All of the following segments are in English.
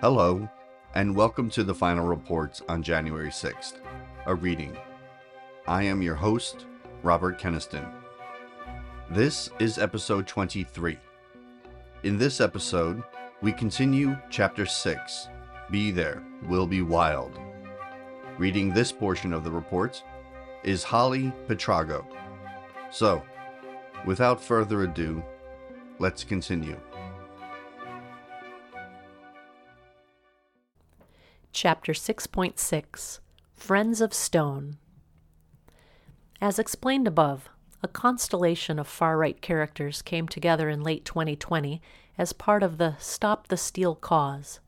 Hello, and welcome to the final reports on January 6th, a reading. I am your host, Robert Keniston. This is episode 23. In this episode, we continue chapter 6 Be There, Will Be Wild. Reading this portion of the report is Holly Pitrago. So, without further ado, let's continue. Chapter 6.6 Friends of Stone. As explained above, a constellation of far right characters came together in late 2020 as part of the Stop the Steal cause.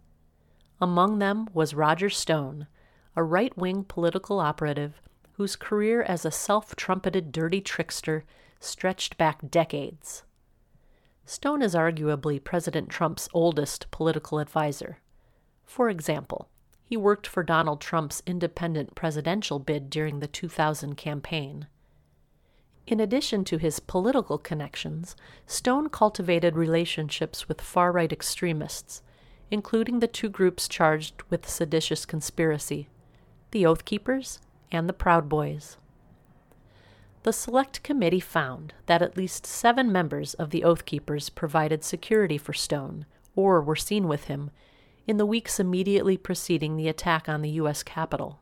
Among them was Roger Stone, a right wing political operative whose career as a self trumpeted dirty trickster stretched back decades. Stone is arguably President Trump's oldest political advisor. For example, he worked for Donald Trump's independent presidential bid during the 2000 campaign. In addition to his political connections, Stone cultivated relationships with far right extremists, including the two groups charged with seditious conspiracy the Oath Keepers and the Proud Boys. The Select Committee found that at least seven members of the Oath Keepers provided security for Stone, or were seen with him, in the weeks immediately preceding the attack on the U.S. Capitol.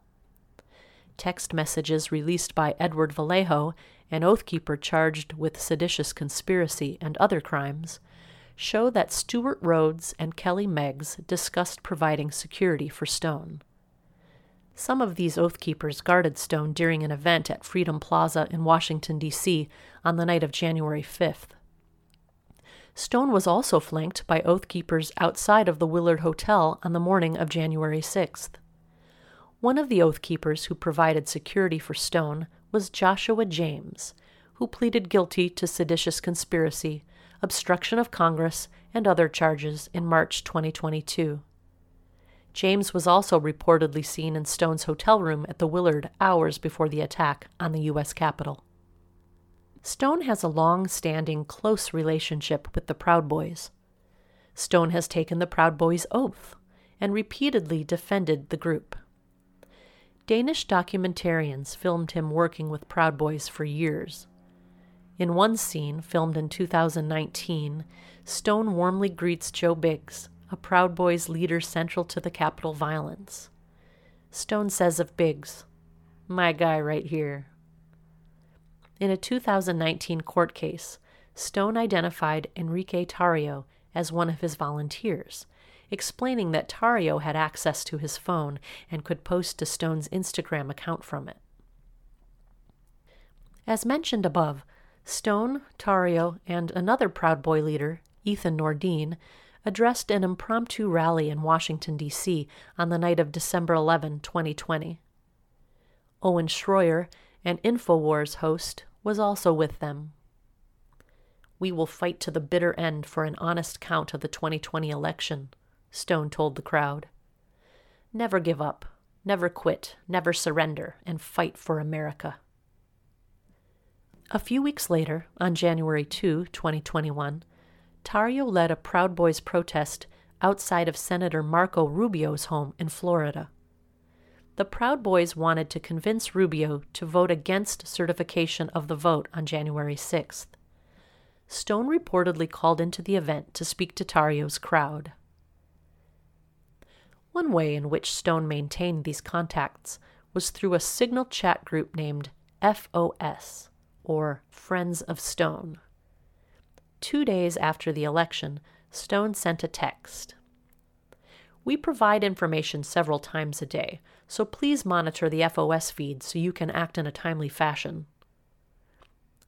Text messages released by Edward Vallejo, an oath keeper charged with seditious conspiracy and other crimes, show that Stewart Rhodes and Kelly Meggs discussed providing security for Stone. Some of these oath keepers guarded Stone during an event at Freedom Plaza in Washington, D.C. on the night of January 5th. Stone was also flanked by oath keepers outside of the Willard Hotel on the morning of January 6th. One of the oath keepers who provided security for Stone was Joshua James, who pleaded guilty to seditious conspiracy, obstruction of Congress, and other charges in March 2022. James was also reportedly seen in Stone's hotel room at the Willard hours before the attack on the U.S. Capitol. Stone has a long standing, close relationship with the Proud Boys. Stone has taken the Proud Boys' oath and repeatedly defended the group. Danish documentarians filmed him working with Proud Boys for years. In one scene, filmed in 2019, Stone warmly greets Joe Biggs, a Proud Boys leader central to the Capitol violence. Stone says of Biggs, My guy right here. In a 2019 court case, Stone identified Enrique Tarrio as one of his volunteers, explaining that Tarrio had access to his phone and could post to Stone's Instagram account from it. As mentioned above, Stone, Tarrio, and another Proud Boy leader, Ethan Nordean, addressed an impromptu rally in Washington, D.C. on the night of December 11, 2020. Owen Schroyer, an InfoWars host, was also with them. We will fight to the bitter end for an honest count of the 2020 election, Stone told the crowd. Never give up, never quit, never surrender, and fight for America. A few weeks later, on January 2, 2021, Tarrio led a Proud Boys protest outside of Senator Marco Rubio's home in Florida the Proud Boys wanted to convince Rubio to vote against certification of the vote on January 6th. Stone reportedly called into the event to speak to Tarrio's crowd. One way in which Stone maintained these contacts was through a signal chat group named FOS, or Friends of Stone. Two days after the election, Stone sent a text. We provide information several times a day, so please monitor the FOS feed so you can act in a timely fashion.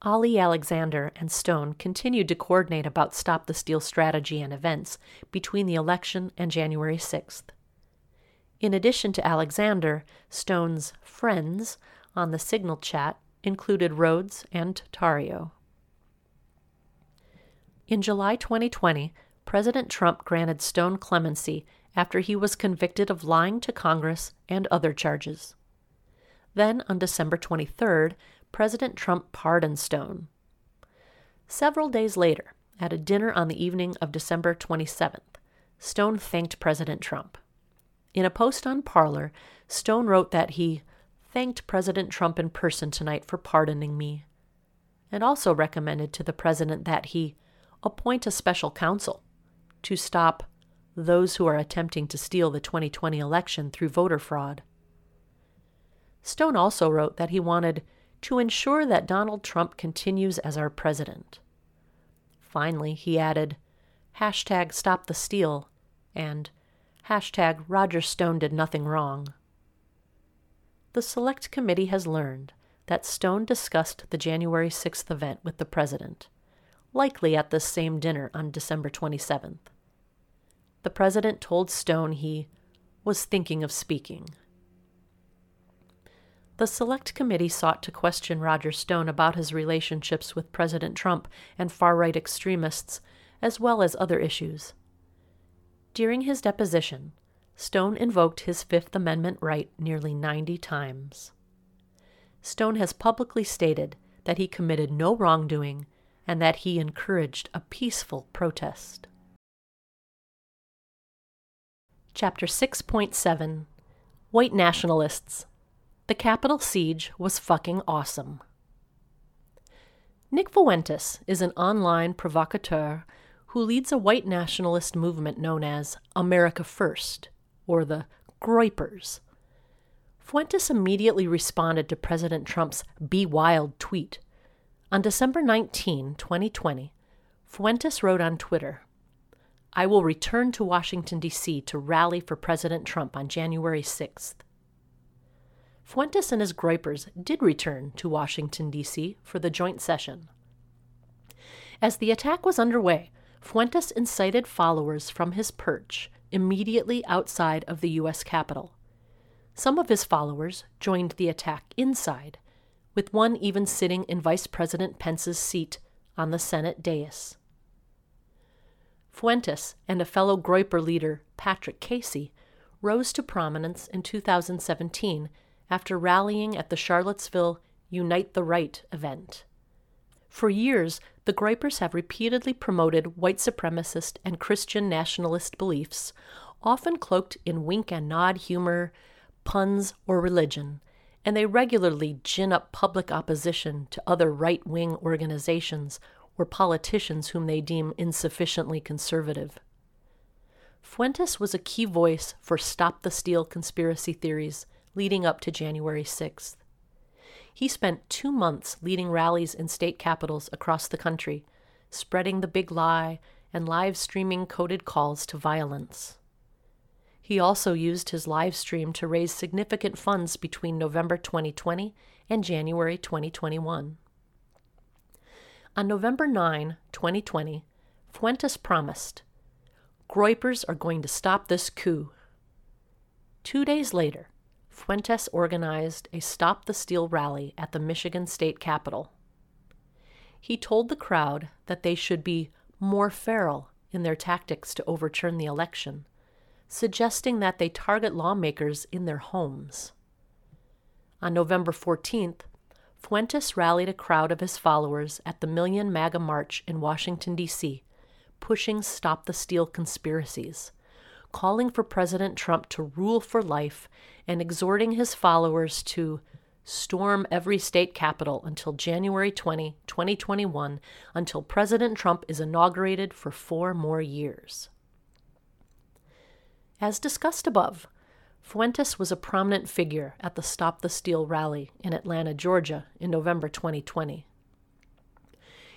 Ali Alexander and Stone continued to coordinate about Stop the Steal strategy and events between the election and January 6th. In addition to Alexander, Stone's friends on the Signal chat included Rhodes and Tarrio. In July 2020, President Trump granted Stone clemency after he was convicted of lying to Congress and other charges. Then, on December 23rd, President Trump pardoned Stone. Several days later, at a dinner on the evening of December 27th, Stone thanked President Trump. In a post on Parler, Stone wrote that he thanked President Trump in person tonight for pardoning me, and also recommended to the president that he appoint a special counsel to stop those who are attempting to steal the 2020 election through voter fraud. Stone also wrote that he wanted to ensure that Donald Trump continues as our president. Finally, he added, hashtag stop the steal and hashtag Roger Stone did nothing wrong. The Select Committee has learned that Stone discussed the January 6th event with the president, likely at this same dinner on December 27th. The president told Stone he was thinking of speaking. The Select Committee sought to question Roger Stone about his relationships with President Trump and far right extremists, as well as other issues. During his deposition, Stone invoked his Fifth Amendment right nearly 90 times. Stone has publicly stated that he committed no wrongdoing and that he encouraged a peaceful protest. Chapter 6.7 White Nationalists the Capitol siege was fucking awesome. Nick Fuentes is an online provocateur who leads a white nationalist movement known as America First, or the Groypers. Fuentes immediately responded to President Trump's Be Wild tweet. On December 19, 2020, Fuentes wrote on Twitter I will return to Washington, D.C. to rally for President Trump on January 6th. Fuentes and his Groypers did return to Washington, D.C. for the joint session. As the attack was underway, Fuentes incited followers from his perch immediately outside of the U.S. Capitol. Some of his followers joined the attack inside, with one even sitting in Vice President Pence's seat on the Senate dais. Fuentes and a fellow Groyper leader, Patrick Casey, rose to prominence in 2017 after rallying at the Charlottesville Unite the Right event. For years, the Groypers have repeatedly promoted white supremacist and Christian nationalist beliefs, often cloaked in wink and nod humor, puns, or religion, and they regularly gin up public opposition to other right wing organizations or politicians whom they deem insufficiently conservative. Fuentes was a key voice for Stop the Steal conspiracy theories leading up to January 6th. He spent two months leading rallies in state capitals across the country, spreading the big lie and live streaming coded calls to violence. He also used his live stream to raise significant funds between November 2020 and January 2021. On November 9, 2020, Fuentes promised, Groypers are going to stop this coup. Two days later, Fuentes organized a Stop the Steal rally at the Michigan State Capitol. He told the crowd that they should be more feral in their tactics to overturn the election, suggesting that they target lawmakers in their homes. On November 14th, Fuentes rallied a crowd of his followers at the Million MAGA March in Washington, D.C., pushing Stop the Steal conspiracies calling for President Trump to rule for life and exhorting his followers to storm every state capitol until January 20, 2021, until President Trump is inaugurated for four more years. As discussed above, Fuentes was a prominent figure at the Stop the Steal rally in Atlanta, Georgia in November 2020.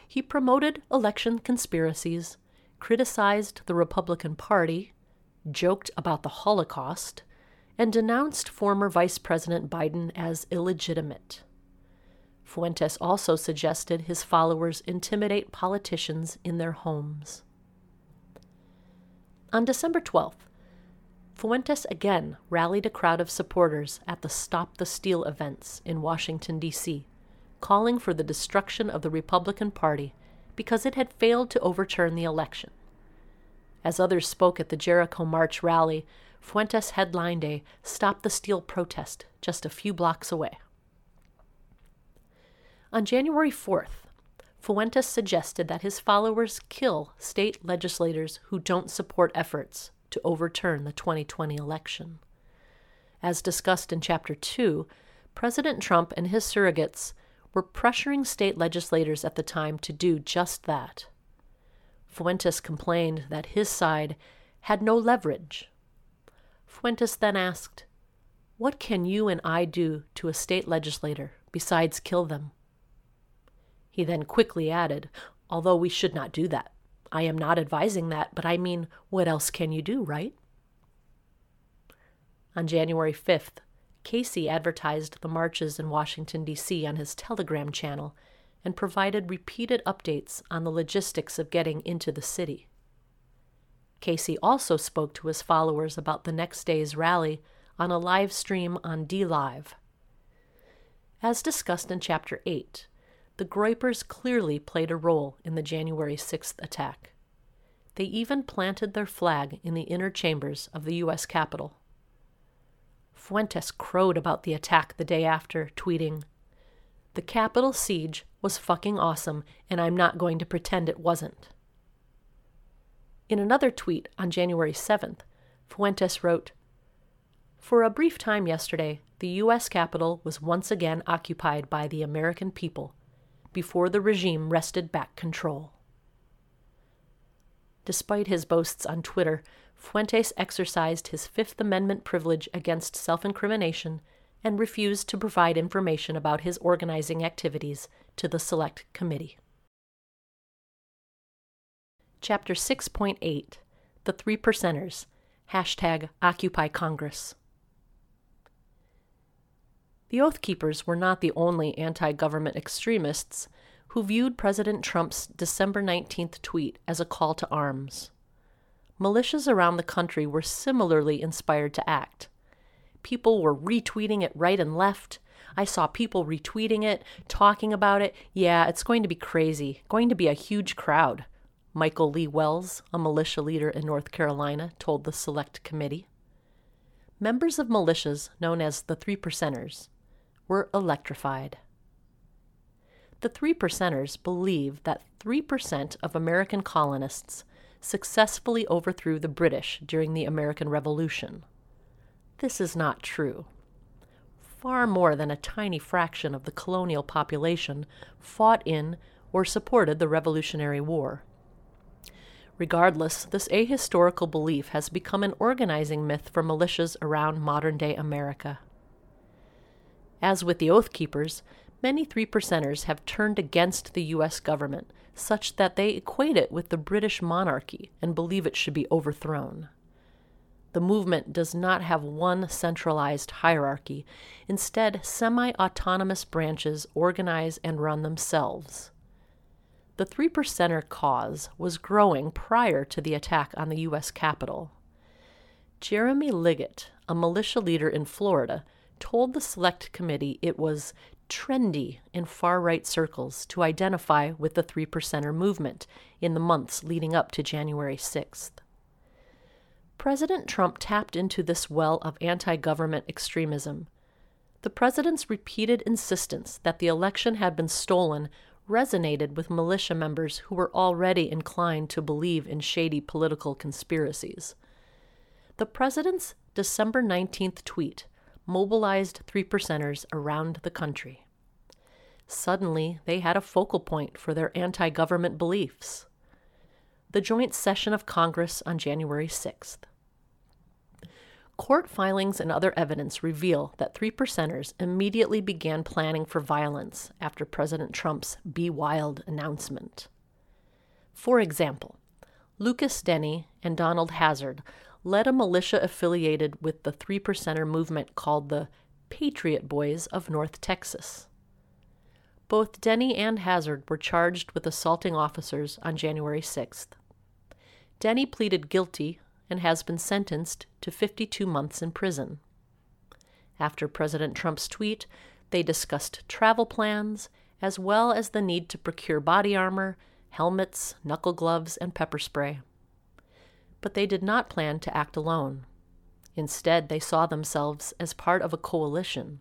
He promoted election conspiracies, criticized the Republican Party, joked about the Holocaust, and denounced former Vice President Biden as illegitimate. Fuentes also suggested his followers intimidate politicians in their homes. On December 12th, Fuentes again rallied a crowd of supporters at the Stop the Steal events in Washington, D.C., calling for the destruction of the Republican Party because it had failed to overturn the election. As others spoke at the Jericho March rally, Fuentes headlined a Stop the Steal protest just a few blocks away. On January 4th, Fuentes suggested that his followers kill state legislators who don't support efforts to overturn the 2020 election. As discussed in Chapter 2, President Trump and his surrogates were pressuring state legislators at the time to do just that. Fuentes complained that his side had no leverage. Fuentes then asked, What can you and I do to a state legislator besides kill them? He then quickly added, Although we should not do that. I am not advising that, but I mean, what else can you do, right? On January 5th, Casey advertised the marches in Washington, D.C. on his Telegram channel and provided repeated updates on the logistics of getting into the city. Casey also spoke to his followers about the next day's rally on a live stream on DLive. As discussed in Chapter 8, the Groypers clearly played a role in the January 6th attack. They even planted their flag in the inner chambers of the U.S. Capitol. Fuentes crowed about the attack the day after, tweeting, The Capitol siege was fucking awesome, and I'm not going to pretend it wasn't. In another tweet on January 7th, Fuentes wrote, For a brief time yesterday, the U.S. Capitol was once again occupied by the American people before the regime wrested back control. Despite his boasts on Twitter, Fuentes exercised his Fifth Amendment privilege against self incrimination and refused to provide information about his organizing activities to the Select Committee. Chapter 6.8 The Three Percenters Hashtag Occupy Congress. The Oath Keepers were not the only anti government extremists who viewed President Trump's December 19th tweet as a call to arms. Militias around the country were similarly inspired to act. People were retweeting it right and left. I saw people retweeting it, talking about it. Yeah, it's going to be crazy, going to be a huge crowd, Michael Lee Wells, a militia leader in North Carolina, told the Select Committee. Members of militias, known as the Three Percenters, were electrified. The Three Percenters believe that 3% of American colonists successfully overthrew the British during the American Revolution. This is not true. Far more than a tiny fraction of the colonial population fought in or supported the Revolutionary War. Regardless, this ahistorical belief has become an organizing myth for militias around modern day America. As with the Oath Keepers, many three percenters have turned against the U.S. government, such that they equate it with the British monarchy and believe it should be overthrown. The movement does not have one centralized hierarchy. Instead, semi autonomous branches organize and run themselves. The Three Percenter cause was growing prior to the attack on the U.S. Capitol. Jeremy Liggett, a militia leader in Florida, told the Select Committee it was trendy in far right circles to identify with the Three Percenter movement in the months leading up to January 6th. President Trump tapped into this well of anti government extremism. The president's repeated insistence that the election had been stolen resonated with militia members who were already inclined to believe in shady political conspiracies. The president's December 19th tweet mobilized three percenters around the country. Suddenly, they had a focal point for their anti government beliefs. The joint session of Congress on January 6th. Court filings and other evidence reveal that three percenters immediately began planning for violence after President Trump's Be Wild announcement. For example, Lucas Denney and Donald Hazard led a militia affiliated with the Three Percenter movement called the Patriot Boys of North Texas. Both Denney and Hazard were charged with assaulting officers on January 6th. Denney pleaded guilty and has been sentenced to 52 months in prison. After President Trump's tweet, they discussed travel plans, as well as the need to procure body armor, helmets, knuckle gloves, and pepper spray but they did not plan to act alone. Instead, they saw themselves as part of a coalition.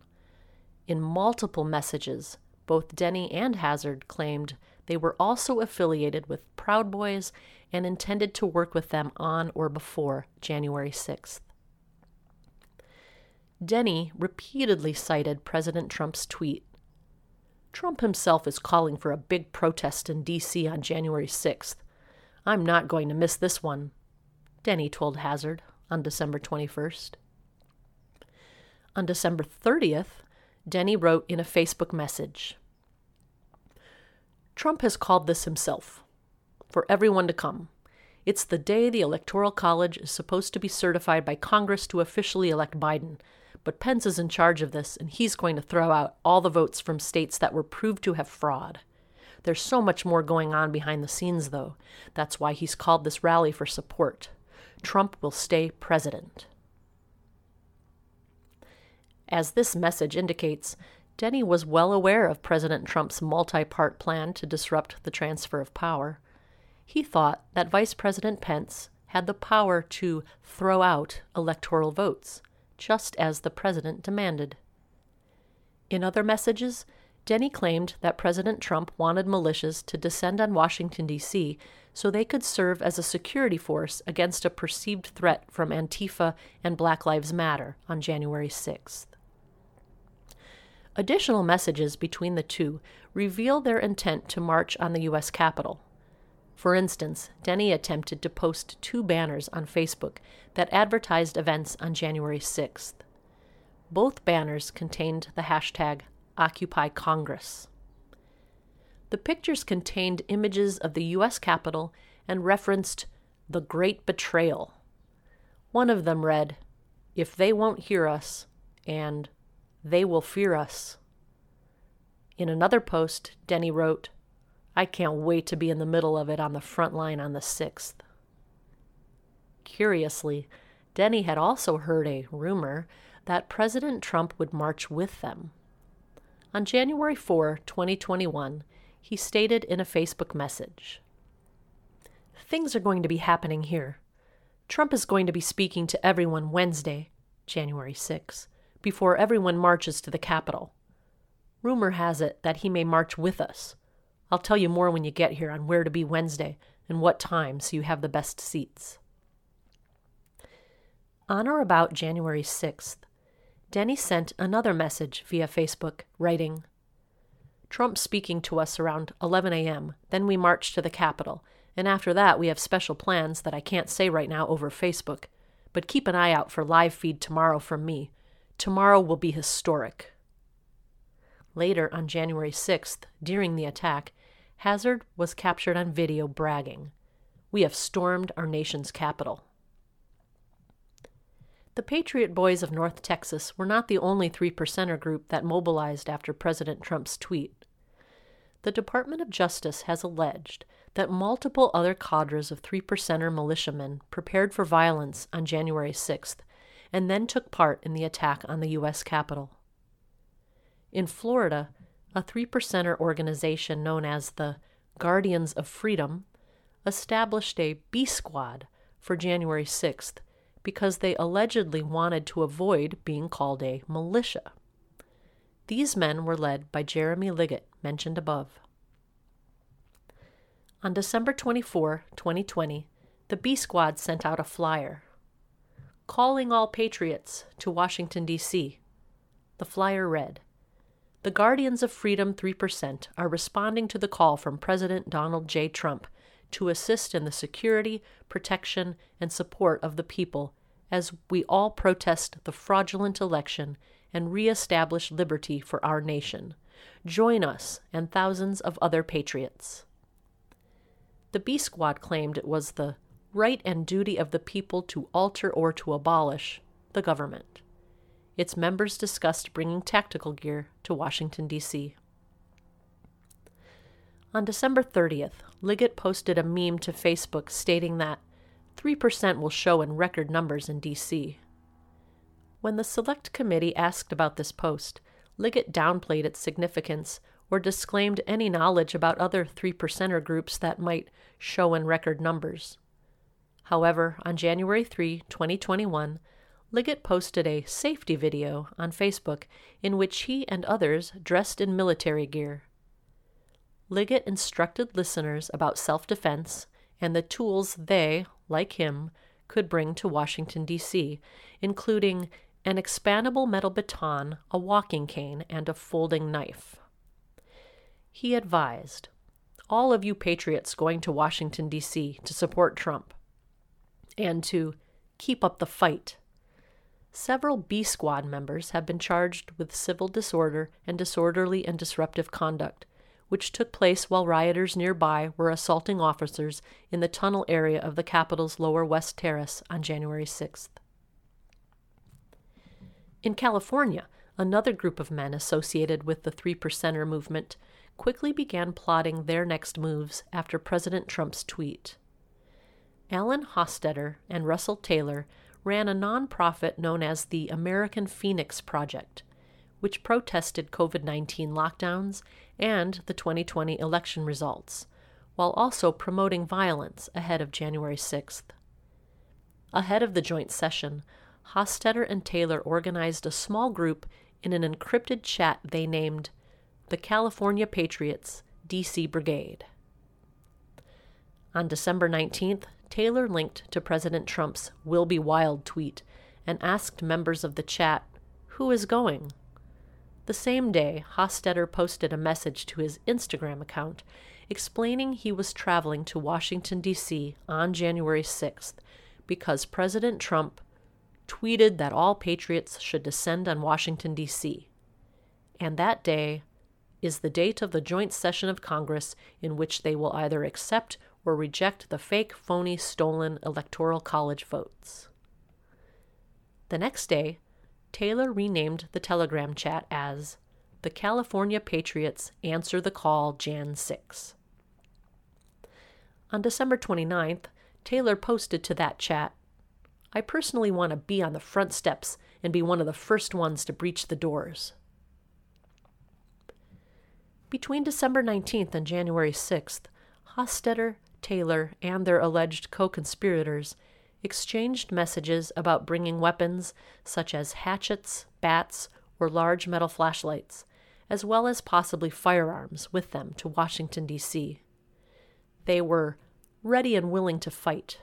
In multiple messages, both Denney and Hazard claimed they were also affiliated with Proud Boys and intended to work with them on or before January 6th. Denney repeatedly cited President Trump's tweet. Trump himself is calling for a big protest in D.C. on January 6th. I'm not going to miss this one, Denney told Hazard on December 21st. On December 30th, Denney wrote in a Facebook message Trump has called this himself for everyone to come. It's the day the Electoral College is supposed to be certified by Congress to officially elect Biden. But Pence is in charge of this, and he's going to throw out all the votes from states that were proved to have fraud. There's so much more going on behind the scenes, though. That's why he's called this rally for support. Trump will stay president. As this message indicates, Denney was well aware of President Trump's multi part plan to disrupt the transfer of power. He thought that Vice President Pence had the power to throw out electoral votes just as the president demanded. In other messages, Denney claimed that President Trump wanted militias to descend on Washington, D.C., so they could serve as a security force against a perceived threat from Antifa and Black Lives Matter on January 6th. Additional messages between the two reveal their intent to march on the U.S. Capitol. For instance, Denney attempted to post two banners on Facebook that advertised events on January 6th. Both banners contained the hashtag Occupy Congress. The pictures contained images of the U.S. Capitol and referenced the Great Betrayal. One of them read, If they won't hear us, and they will fear us. In another post, Denney wrote, I can't wait to be in the middle of it on the front line on the 6th. Curiously, Denney had also heard a rumor that President Trump would march with them. On January 4, 2021, he stated in a Facebook message Things are going to be happening here. Trump is going to be speaking to everyone Wednesday, January 6, before everyone marches to the Capitol. Rumor has it that he may march with us I'll tell you more when you get here on where to be Wednesday and what time so you have the best seats. On or about January 6th, Denney sent another message via Facebook, writing Trump speaking to us around 11 a.m., then we march to the Capitol, and after that we have special plans that I can't say right now over Facebook, but keep an eye out for live feed tomorrow from me. Tomorrow will be historic. Later, on January 6th, during the attack, Hazard was captured on video bragging, We have stormed our nation's capital. The Patriot Boys of North Texas were not the only three percenter group that mobilized after President Trump's tweet. The Department of Justice has alleged that multiple other cadres of three percenter militiamen prepared for violence on January 6th and then took part in the attack on the U.S. Capitol. In Florida, a three percenter organization known as the Guardians of Freedom established a B Squad for January 6th because they allegedly wanted to avoid being called a militia. These men were led by Jeremy Liggett, mentioned above. On December 24, 2020, the B Squad sent out a flyer calling all patriots to Washington, D.C. The flyer read the Guardians of Freedom 3% are responding to the call from President Donald J. Trump to assist in the security, protection, and support of the people as we all protest the fraudulent election and reestablish liberty for our nation. Join us and thousands of other patriots. The B Squad claimed it was the right and duty of the people to alter or to abolish the government its members discussed bringing tactical gear to Washington, D.C. On December 30th, Liggett posted a meme to Facebook stating that 3% will show in record numbers in D.C. When the Select Committee asked about this post, Liggett downplayed its significance or disclaimed any knowledge about other 3%er groups that might show in record numbers. However, on January 3, 2021, Liggett posted a safety video on Facebook in which he and others dressed in military gear. Liggett instructed listeners about self defense and the tools they, like him, could bring to Washington, D.C., including an expandable metal baton, a walking cane, and a folding knife. He advised all of you patriots going to Washington, D.C. to support Trump and to keep up the fight. Several B Squad members have been charged with civil disorder and disorderly and disruptive conduct, which took place while rioters nearby were assaulting officers in the tunnel area of the Capitol's Lower West Terrace on January 6th. In California, another group of men associated with the Three Percenter movement quickly began plotting their next moves after President Trump's tweet. Alan Hostetter and Russell Taylor ran a nonprofit known as the American Phoenix Project, which protested COVID 19 lockdowns and the 2020 election results, while also promoting violence ahead of January 6th. Ahead of the joint session, Hostetter and Taylor organized a small group in an encrypted chat they named the California Patriots DC Brigade. On December 19th, Taylor linked to President Trump's Will Be Wild tweet and asked members of the chat, Who is going? The same day, Hostetter posted a message to his Instagram account explaining he was traveling to Washington, D.C. on January 6th because President Trump tweeted that all patriots should descend on Washington, D.C. And that day is the date of the joint session of Congress in which they will either accept or reject the fake, phony, stolen Electoral College votes. The next day, Taylor renamed the Telegram chat as The California Patriots Answer the Call Jan 6. On December 29th, Taylor posted to that chat I personally want to be on the front steps and be one of the first ones to breach the doors. Between December 19th and January 6th, Hostetter, Taylor, and their alleged co conspirators exchanged messages about bringing weapons such as hatchets, bats, or large metal flashlights, as well as possibly firearms, with them to Washington, D.C. They were ready and willing to fight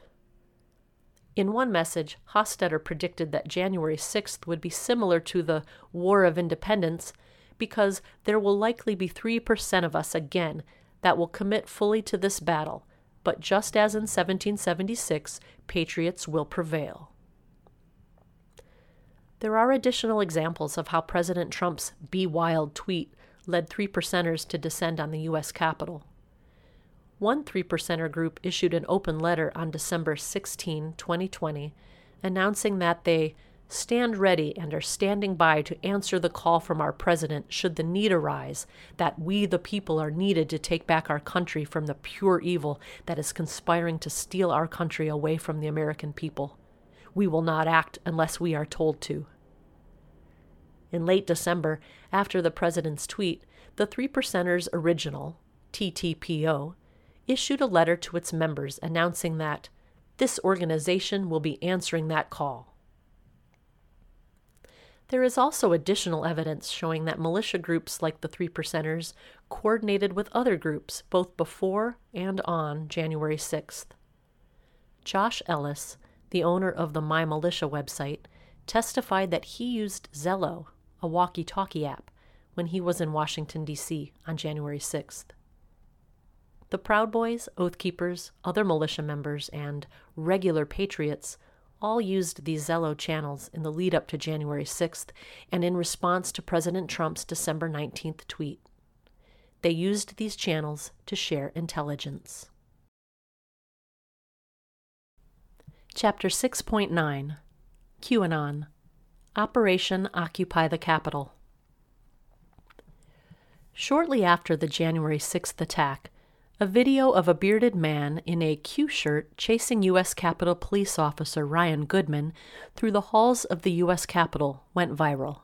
in one message, Hostetter predicted that January 6th would be similar to the War of Independence because there will likely be 3% of us again that will commit fully to this battle, but just as in 1776, patriots will prevail. There are additional examples of how President Trump's Be Wild tweet led 3 percenters to descend on the U.S. Capitol. One 3 percenter group issued an open letter on December 16, 2020, announcing that they stand ready and are standing by to answer the call from our president should the need arise that we, the people, are needed to take back our country from the pure evil that is conspiring to steal our country away from the American people. We will not act unless we are told to. In late December, after the president's tweet, the Three Percenters Original, TTPO, issued a letter to its members announcing that this organization will be answering that call. There is also additional evidence showing that militia groups like the Three Percenters coordinated with other groups both before and on January 6th. Josh Ellis, the owner of the My Militia website, testified that he used Zello, a walkie talkie app, when he was in Washington, D.C. on January 6th. The Proud Boys, Oath Keepers, other militia members, and regular patriots all used these Zello channels in the lead up to January 6th and in response to President Trump's December 19th tweet. They used these channels to share intelligence. Chapter 6.9 QAnon Operation Occupy the Capitol. Shortly after the January 6th attack, a video of a bearded man in a Q shirt chasing U.S. Capitol Police Officer Ryan Goodman through the halls of the U.S. Capitol went viral.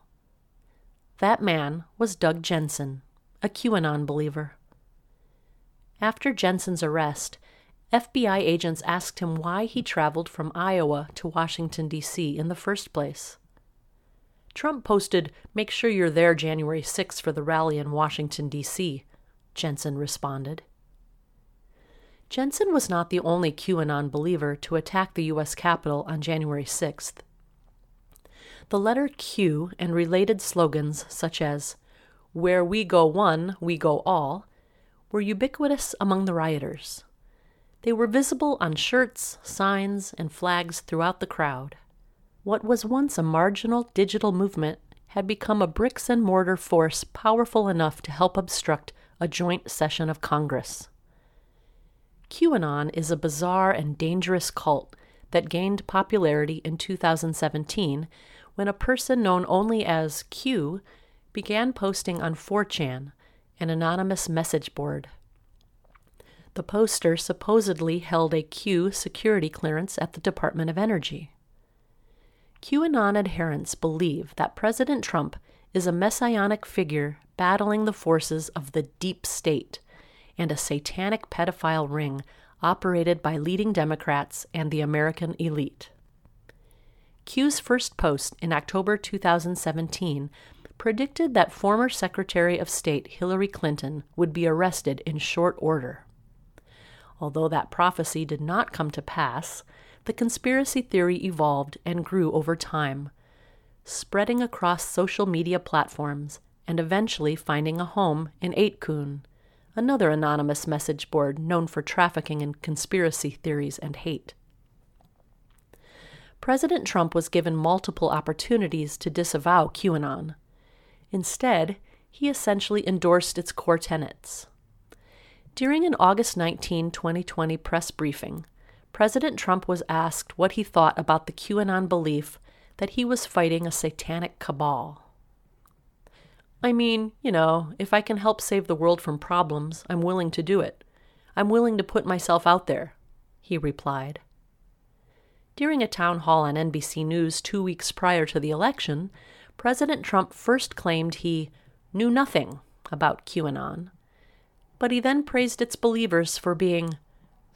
That man was Doug Jensen, a QAnon believer. After Jensen's arrest, FBI agents asked him why he traveled from Iowa to Washington, D.C. in the first place. Trump posted, Make sure you're there January 6 for the rally in Washington, D.C., Jensen responded. Jensen was not the only QAnon believer to attack the U.S. Capitol on January 6th. The letter Q and related slogans such as, Where we go one, we go all, were ubiquitous among the rioters. They were visible on shirts, signs, and flags throughout the crowd. What was once a marginal digital movement had become a bricks and mortar force powerful enough to help obstruct a joint session of Congress. QAnon is a bizarre and dangerous cult that gained popularity in 2017 when a person known only as Q began posting on 4chan, an anonymous message board. The poster supposedly held a Q security clearance at the Department of Energy. QAnon adherents believe that President Trump is a messianic figure battling the forces of the deep state and a satanic pedophile ring operated by leading Democrats and the American elite. Q's first post in October 2017 predicted that former Secretary of State Hillary Clinton would be arrested in short order. Although that prophecy did not come to pass, the conspiracy theory evolved and grew over time, spreading across social media platforms and eventually finding a home in 8kun, another anonymous message board known for trafficking in conspiracy theories and hate. President Trump was given multiple opportunities to disavow QAnon. Instead, he essentially endorsed its core tenets. During an August 19, 2020 press briefing, President Trump was asked what he thought about the QAnon belief that he was fighting a satanic cabal. I mean, you know, if I can help save the world from problems, I'm willing to do it. I'm willing to put myself out there, he replied. During a town hall on NBC News two weeks prior to the election, President Trump first claimed he knew nothing about QAnon, but he then praised its believers for being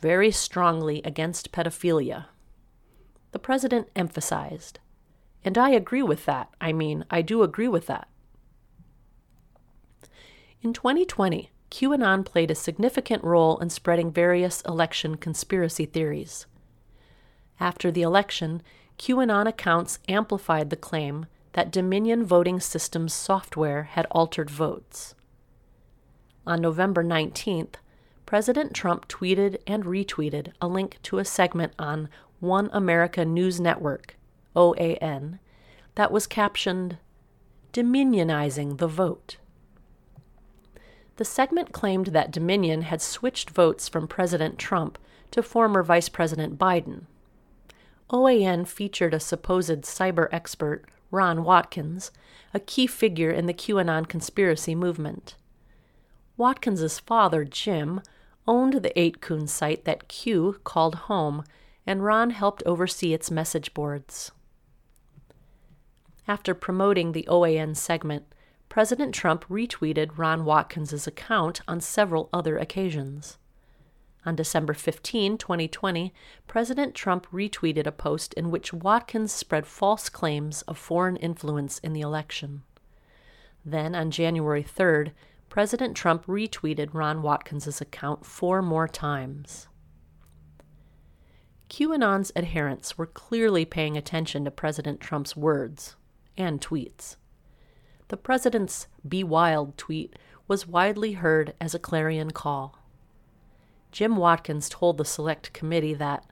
very strongly against pedophilia. The president emphasized, and I agree with that. I mean, I do agree with that. In 2020, QAnon played a significant role in spreading various election conspiracy theories. After the election, QAnon accounts amplified the claim that Dominion voting systems software had altered votes. On November 19th, President Trump tweeted and retweeted a link to a segment on One America News Network, OAN, that was captioned Dominionizing the Vote. The segment claimed that Dominion had switched votes from President Trump to former Vice President Biden. OAN featured a supposed cyber expert, Ron Watkins, a key figure in the QAnon conspiracy movement. Watkins's father, Jim, owned the 8kun site that Q called home, and Ron helped oversee its message boards. After promoting the OAN segment, President Trump retweeted Ron Watkins's account on several other occasions. On December 15, 2020, President Trump retweeted a post in which Watkins spread false claims of foreign influence in the election. Then, on January 3rd, President Trump retweeted Ron Watkins's account four more times. QAnon's adherents were clearly paying attention to President Trump's words and tweets. The president's Be Wild tweet was widely heard as a clarion call. Jim Watkins told the select committee that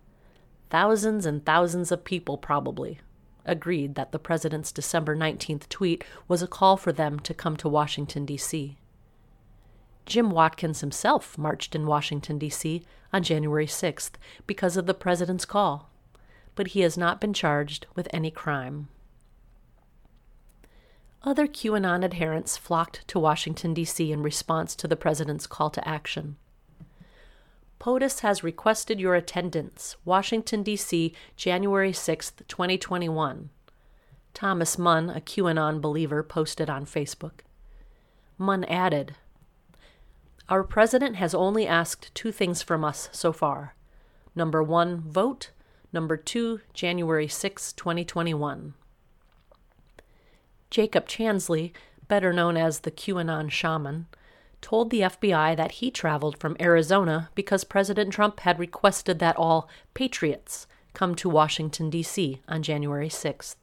thousands and thousands of people probably agreed that the president's December 19th tweet was a call for them to come to Washington, D.C. Jim Watkins himself marched in Washington, D.C. on January 6th because of the president's call, but he has not been charged with any crime. Other QAnon adherents flocked to Washington, D.C. in response to the president's call to action. POTUS has requested your attendance, Washington, D.C., January 6, 2021. Thomas Munn, a QAnon believer, posted on Facebook. Munn added, Our president has only asked two things from us so far. Number one, vote. Number two, January 6, 2021. Jacob Chansley, better known as the QAnon shaman, told the FBI that he traveled from Arizona because President Trump had requested that all patriots come to Washington, D.C. on January 6th.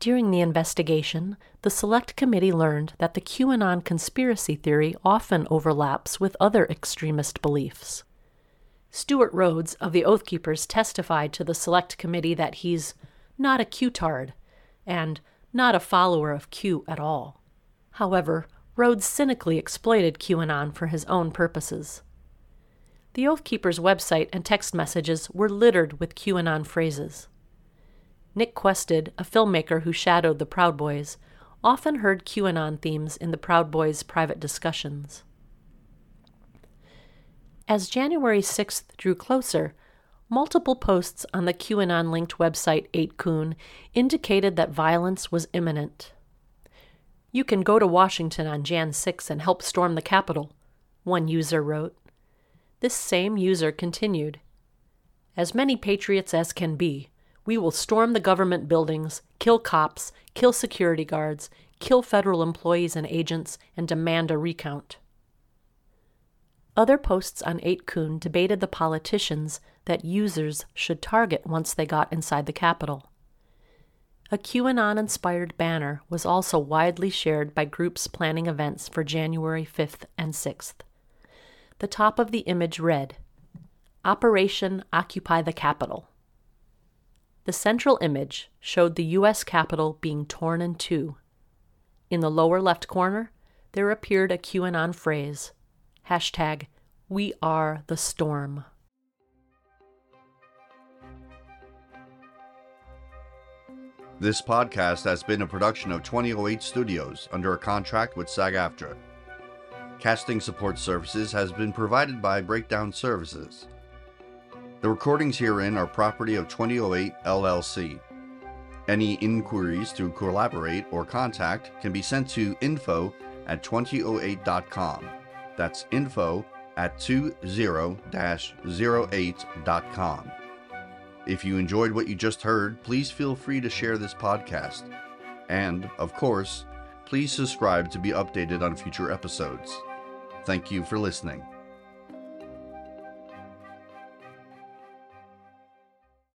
During the investigation, the Select Committee learned that the QAnon conspiracy theory often overlaps with other extremist beliefs. Stewart Rhodes of the Oath Keepers testified to the Select Committee that he's not a Q-tard and not a follower of Q at all. However, Rhodes cynically exploited QAnon for his own purposes. The Oath Keepers' website and text messages were littered with QAnon phrases. Nick Quested, a filmmaker who shadowed the Proud Boys, often heard QAnon themes in the Proud Boys' private discussions. As January 6th drew closer, multiple posts on the QAnon linked website 8kun indicated that violence was imminent. You can go to Washington on Jan 6 and help storm the Capitol, one user wrote. This same user continued As many patriots as can be, we will storm the government buildings, kill cops, kill security guards, kill federal employees and agents, and demand a recount. Other posts on 8kun debated the politicians that users should target once they got inside the Capitol. A QAnon inspired banner was also widely shared by groups planning events for January 5th and 6th. The top of the image read Operation Occupy the Capitol. The central image showed the U.S. Capitol being torn in two. In the lower left corner, there appeared a QAnon phrase hashtag We Are the Storm. This podcast has been a production of 2008 Studios under a contract with SAG AFTRA. Casting support services has been provided by Breakdown Services. The recordings herein are property of 2008 LLC. Any inquiries to collaborate or contact can be sent to info at 2008.com. That's info at 20-08.com. If you enjoyed what you just heard, please feel free to share this podcast. And, of course, please subscribe to be updated on future episodes. Thank you for listening.